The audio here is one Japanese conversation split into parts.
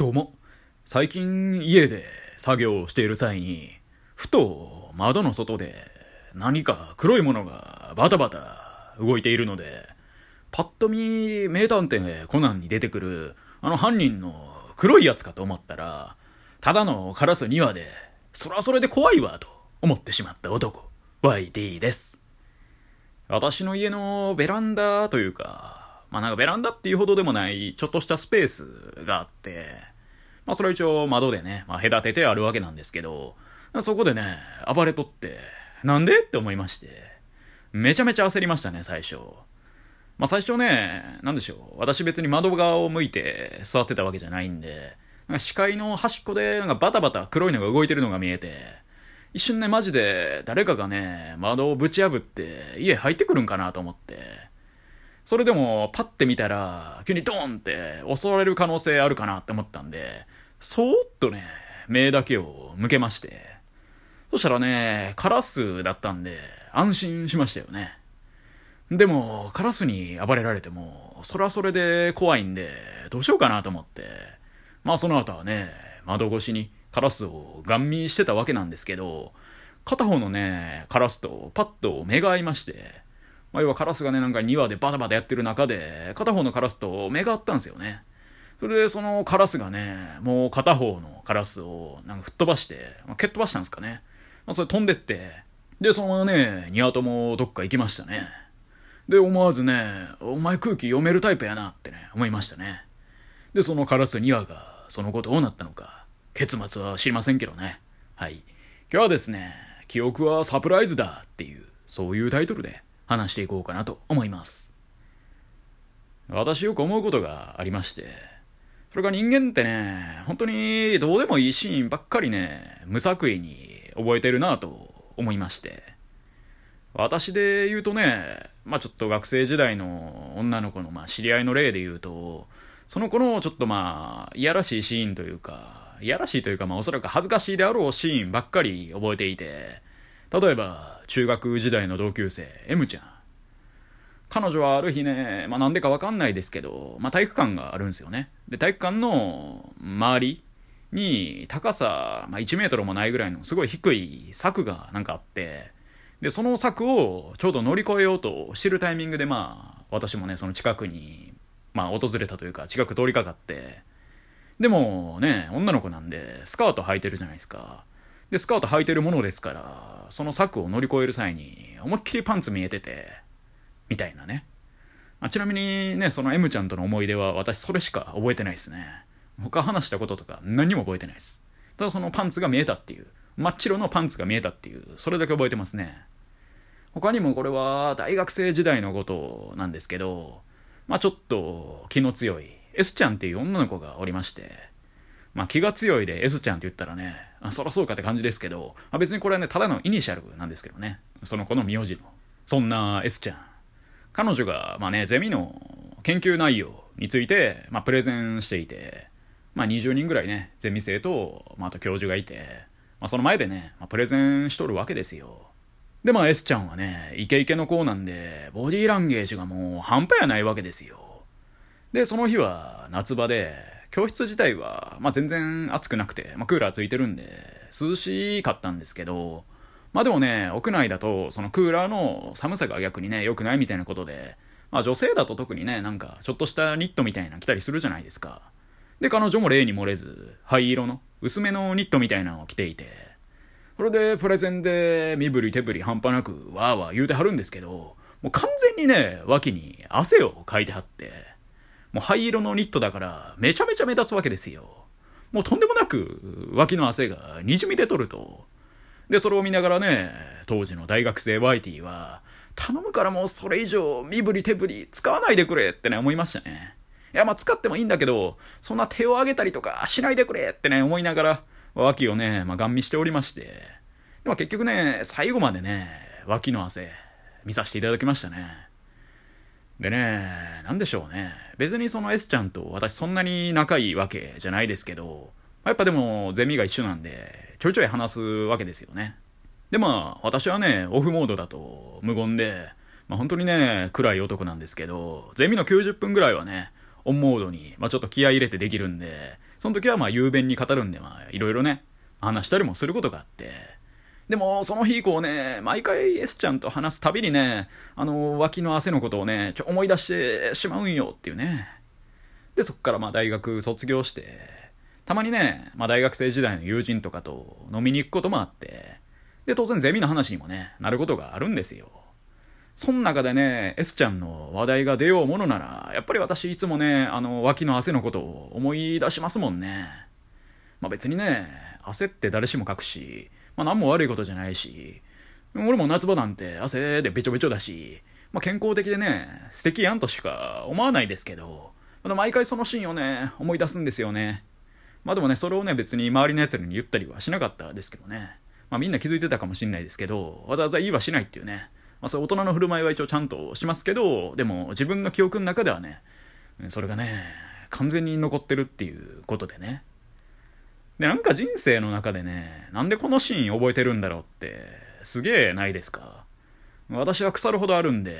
どうも。最近家で作業をしている際に、ふと窓の外で何か黒いものがバタバタ動いているので、パッと見名探偵コナンに出てくるあの犯人の黒いやつかと思ったら、ただのカラス2羽で、そらそれで怖いわと思ってしまった男、YT です。私の家のベランダというか、まあなんかベランダっていうほどでもないちょっとしたスペースがあって、まあそれは一応窓でね、まあ隔ててあるわけなんですけど、そこでね、暴れとって、なんで？って思いまして、めちゃめちゃ焦りましたね、最初。まあ最初ね、なんでしょう、私別に窓側を向いて座ってたわけじゃないんで、なんか視界の端っこでなんかバタバタ黒いのが動いてるのが見えて、一瞬ね、マジで誰かがね、窓をぶち破って家入ってくるんかなと思って。それでも、パッて見たら、急にドーンって襲われる可能性あるかなって思ったんで、そーっとね、目だけを向けまして。そしたらね、カラスだったんで、安心しましたよね。でも、カラスに暴れられても、それはそれで怖いんで、どうしようかなと思って。まあその後はね、窓越しにカラスをガン見してたわけなんですけど、片方のね、カラスとパッと目が合いまして、まあ、要はカラスがね、なんか2羽でバタバタやってる中で、片方のカラスと目が合ったんですよね。それで、そのカラスがね、もう片方のカラスをなんか吹っ飛ばして、まあ、蹴っ飛ばしたんですかね。まあ、それ飛んでって、で、そのままね、2羽ともどっか行きましたね。で、思わずね、お前空気読めるタイプやなってね、思いましたね。で、そのカラス2羽が、その後どうなったのか、結末は知りませんけどね。はい。今日はですね、記憶はサプライズだっていう、そういうタイトルで話していこうかなと思います。私よく思うことがありまして、それが人間ってね、本当にどうでもいいシーンばっかりね、無作為に覚えてるなと思いまして。私で言うとね、まあちょっと学生時代の女の子のまあ知り合いの例で言うと、その子のちょっとまあ、いやらしいシーンというか、いやらしいというか、まあおそらく恥ずかしいであろうシーンばっかり覚えていて、例えば、中学時代の同級生、M ちゃん。彼女はある日ね、まあなんでかわかんないですけど、まあ体育館があるんですよね。で、体育館の周りに高さ、まあ1メートルもないぐらいのすごい低い柵がなんかあって、で、その柵をちょうど乗り越えようとしてるタイミングでまあ、私もね、その近くに、まあ訪れたというか、近く通りかかって、でもね、女の子なんで、スカート履いてるじゃないですか。で、スカート履いてるものですから、その柵を乗り越える際に、思いっきりパンツ見えてて、みたいなね。あちなみにね、その M ちゃんとの思い出は私それしか覚えてないですね。他話したこととか何も覚えてないです。ただそのパンツが見えたっていう、真っ白のパンツが見えたっていう、それだけ覚えてますね。他にもこれは大学生時代のことなんですけど、まあちょっと気の強い S ちゃんっていう女の子がおりまして、まあ気が強いで S ちゃんって言ったらね、あそらそうかって感じですけど、まあ、別にこれはね、ただのイニシャルなんですけどね。その子の名字の。そんな S ちゃん。彼女が、まあね、ゼミの研究内容について、まあプレゼンしていて、まあ20人ぐらいね、ゼミ生と、まああと教授がいて、まあその前でね、まあ、プレゼンしとるわけですよ。で、まあ S ちゃんはね、イケイケの子なんで、ボディーランゲージがもう半端やないわけですよ。で、その日は夏場で、教室自体は、まあ、全然暑くなくて、まあ、クーラーついてるんで、涼しかったんですけど、まあでもね、屋内だと、そのクーラーの寒さが逆にね、良くないみたいなことで、まあ女性だと特にね、なんか、ちょっとしたニットみたいな着たりするじゃないですか。で、彼女も例に漏れず、灰色の、薄めのニットみたいなのを着ていて、それでプレゼンで身振り手振り半端なくわーわー言うてはるんですけど、もう完全にね、脇に汗をかいてはって、もう灰色のニットだから、めちゃめちゃ目立つわけですよ。もうとんでもなく、脇の汗が滲み出とると。で、それを見ながらね、当時の大学生ワイティは、頼むからもうそれ以上身振り手振り使わないでくれってね、思いましたね。いや、まあ使ってもいいんだけど、そんな手を上げたりとかしないでくれってね、思いながら、脇をね、まあ、ガン見しておりまして。でも結局ね、最後までね、脇の汗、見させていただきましたね。でね、なんでしょうね。別にその S ちゃんと私そんなに仲いいわけじゃないですけど、やっぱでもゼミが一緒なんで、ちょいちょい話すわけですよね。でまあ、私はね、オフモードだと無言で、まあ本当にね、暗い男なんですけど、ゼミの90分ぐらいはね、オンモードに、まあちょっと気合入れてできるんで、その時はまあ雄弁に語るんで、まあいろいろね、話したりもすることがあって、でも、その日以降ね、毎回 S ちゃんと話すたびにね、あの、脇の汗のことをね、ちょ思い出してしまうんよっていうね。で、そっからまあ大学卒業して、たまにね、まあ大学生時代の友人とかと飲みに行くこともあって、で、当然ゼミの話にもね、なることがあるんですよ。そん中でね、S ちゃんの話題が出ようものなら、やっぱり私いつもね、あの、脇の汗のことを思い出しますもんね。まあ別にね、汗って誰しもかくし、まあ何も悪いことじゃないし、俺も夏場なんて汗でべちょべちょだし、まあ健康的でね、素敵やんとしか思わないですけど、まだ毎回そのシーンをね、思い出すんですよね。まあでもね、それをね、別に周りの奴らに言ったりはしなかったですけどね。まあみんな気づいてたかもしんないですけど、わざわざ言いはしないっていうね。まあそう大人の振る舞いは一応ちゃんとしますけど、でも自分の記憶の中ではね、それがね、完全に残ってるっていうことでね。で、なんか人生の中でね、なんでこのシーン覚えてるんだろうって、すげえないですか？私は腐るほどあるんで、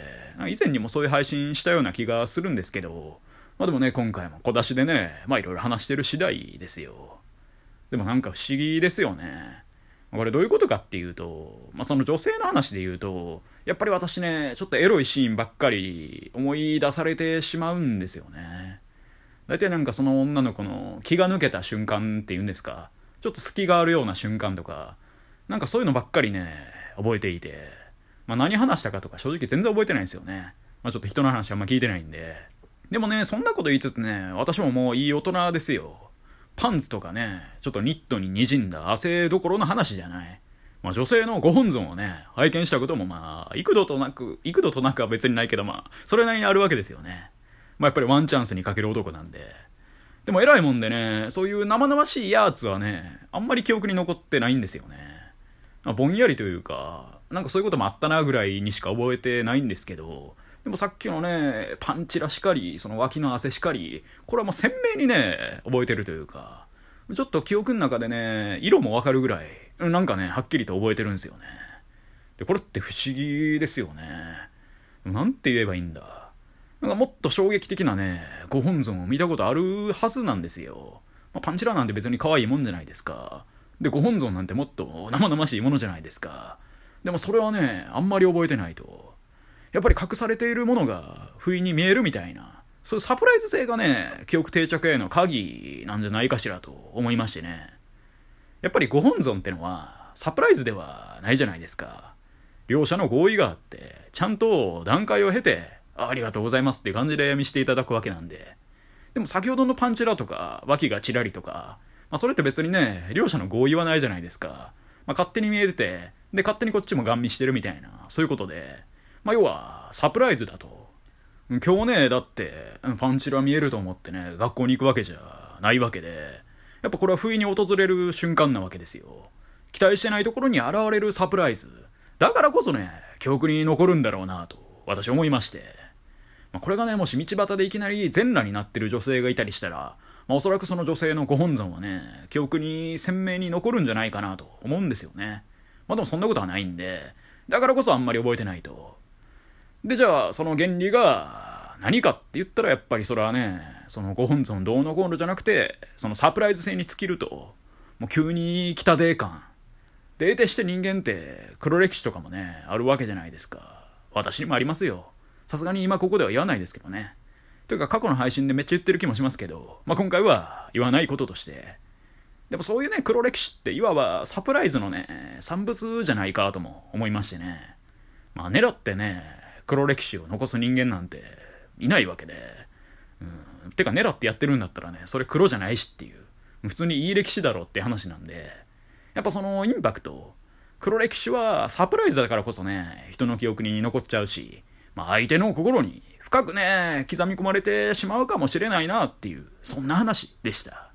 以前にもそういう配信したような気がするんですけど、まあでもね、今回も小出しでね、まあいろいろ話してる次第ですよ。でもなんか不思議ですよね。これどういうことかっていうと、まあ、その女性の話で言うと、やっぱり私ね、ちょっとエロいシーンばっかり思い出されてしまうんですよね。大体なんかその女の子の気が抜けた瞬間っていうんですか、ちょっと隙があるような瞬間とか、なんかそういうのばっかりね、覚えていて、まあ何話したかとか正直全然覚えてないんですよね。まあちょっと人の話あんま聞いてないんで。でもね、そんなこと言いつつね、私ももういい大人ですよ。パンツとかね、ちょっとニットに滲んだ汗どころの話じゃない。まあ女性のご本尊をね、拝見したこともまあ、幾度となく、幾度となくは別にないけどまあ、それなりにあるわけですよね。まあやっぱりワンチャンスにかける男なんで。でも偉いもんでね、そういう生々しいやつはね、あんまり記憶に残ってないんですよね。まあ、ぼんやりというか、なんかそういうこともあったなぐらいにしか覚えてないんですけど、でもさっきのね、パンチラしかり、その脇の汗しかり、これはもう鮮明にね、覚えてるというか、ちょっと記憶の中でね、色もわかるぐらい、なんかね、はっきりと覚えてるんですよね。で、これって不思議ですよね。なんて言えばいいんだ。なんかもっと衝撃的なね、ご本尊を見たことあるはずなんですよ。まあ、パンチラなんて別に可愛いもんじゃないですか。で、ご本尊なんてもっと生々しいものじゃないですか。でもそれはね、あんまり覚えてないと。やっぱり隠されているものが不意に見えるみたいな、そういうサプライズ性がね、記憶定着への鍵なんじゃないかしらと思いましてね。やっぱりご本尊ってのはサプライズではないじゃないですか。両者の合意があって、ちゃんと段階を経て、ありがとうございますって感じで見していただくわけなんで。でも先ほどのパンチラとか、脇がチラリとか、まあそれって別にね、両者の合意はないじゃないですか。まあ勝手に見えてて、で、勝手にこっちもガン見してるみたいな、そういうことで、まあ、要は、サプライズだと。今日ね、だって、パンチラ見えると思ってね、学校に行くわけじゃないわけで、やっぱこれは不意に訪れる瞬間なわけですよ。期待してないところに現れるサプライズ。だからこそね、記憶に残るんだろうなと、私思いまして。まあ、これがね、もし道端でいきなり全裸になってる女性がいたりしたら、まあ、おそらくその女性のご本尊はね、記憶に鮮明に残るんじゃないかなと思うんですよね。まあでもそんなことはないんで、だからこそあんまり覚えてないと。で、じゃあ、その原理が何かって言ったらやっぱりそれはね、そのご本尊どうのこうのじゃなくて、そのサプライズ性に尽きると、もう急に来たデー感。で、得てして人間って黒歴史とかもね、あるわけじゃないですか。私にもありますよ。さすがに今ここでは言わないですけどね。というか過去の配信でめっちゃ言ってる気もしますけど、まあ、今回は言わないこととして。でもそういうね、黒歴史っていわばサプライズのね、産物じゃないかとも思いましてね。まあ、ネロってね、黒歴史を残す人間なんていないわけで。うん。てか、狙ってやってるんだったらね、それ黒じゃないしっていう。普通にいい歴史だろうって話なんで。やっぱそのインパクト。黒歴史はサプライズだからこそね、人の記憶に残っちゃうし、まあ相手の心に深くね、刻み込まれてしまうかもしれないなっていう、そんな話でした。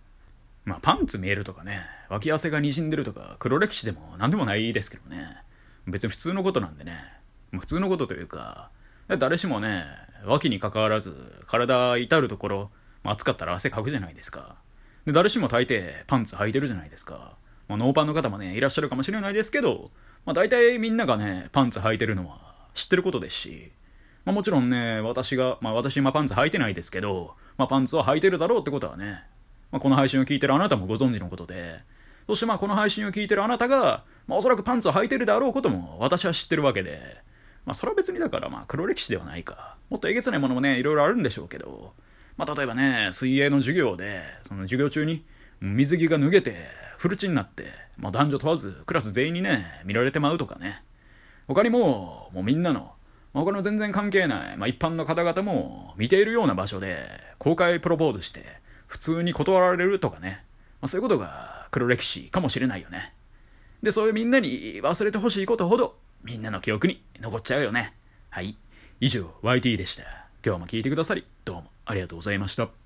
まあパンツ見えるとかね、脇汗が滲んでるとか、黒歴史でも何でもないですけどね。別に普通のことなんでね。普通のことというか、誰しもね、脇に関わらず、体至るところ、まあ、暑かったら汗かくじゃないですか。で、誰しも大抵パンツ履いてるじゃないですか。まあ、ノーパンの方もね、いらっしゃるかもしれないですけど、まあ、大体みんながね、パンツ履いてるのは知ってることですし、まあ、もちろんね、私が、まあ、私今パンツ履いてないですけど、まあ、パンツは履いてるだろうってことはね、まあ、この配信を聞いてるあなたもご存知のことで、そしてまあこの配信を聞いてるあなたが、まあ、おそらくパンツを履いてるであろうことも私は知ってるわけで、まあそれは別にだからまあ黒歴史ではないか。もっとえげつないものもね、いろいろあるんでしょうけど、まあ例えばね、水泳の授業で、その授業中に水着が脱げて、フルチになって、まあ男女問わずクラス全員にね、見られてまうとかね。他にも、もうみんなの、まあ、他の全然関係ない、まあ一般の方々も見ているような場所で公開プロポーズして、普通に断られるとかね。まあそういうことが黒歴史かもしれないよね。で、そういうみんなに忘れてほしいことほど、みんなの記憶に残っちゃうよね。はい。以上、YT でした。今日も聞いてくださり、どうもありがとうございました。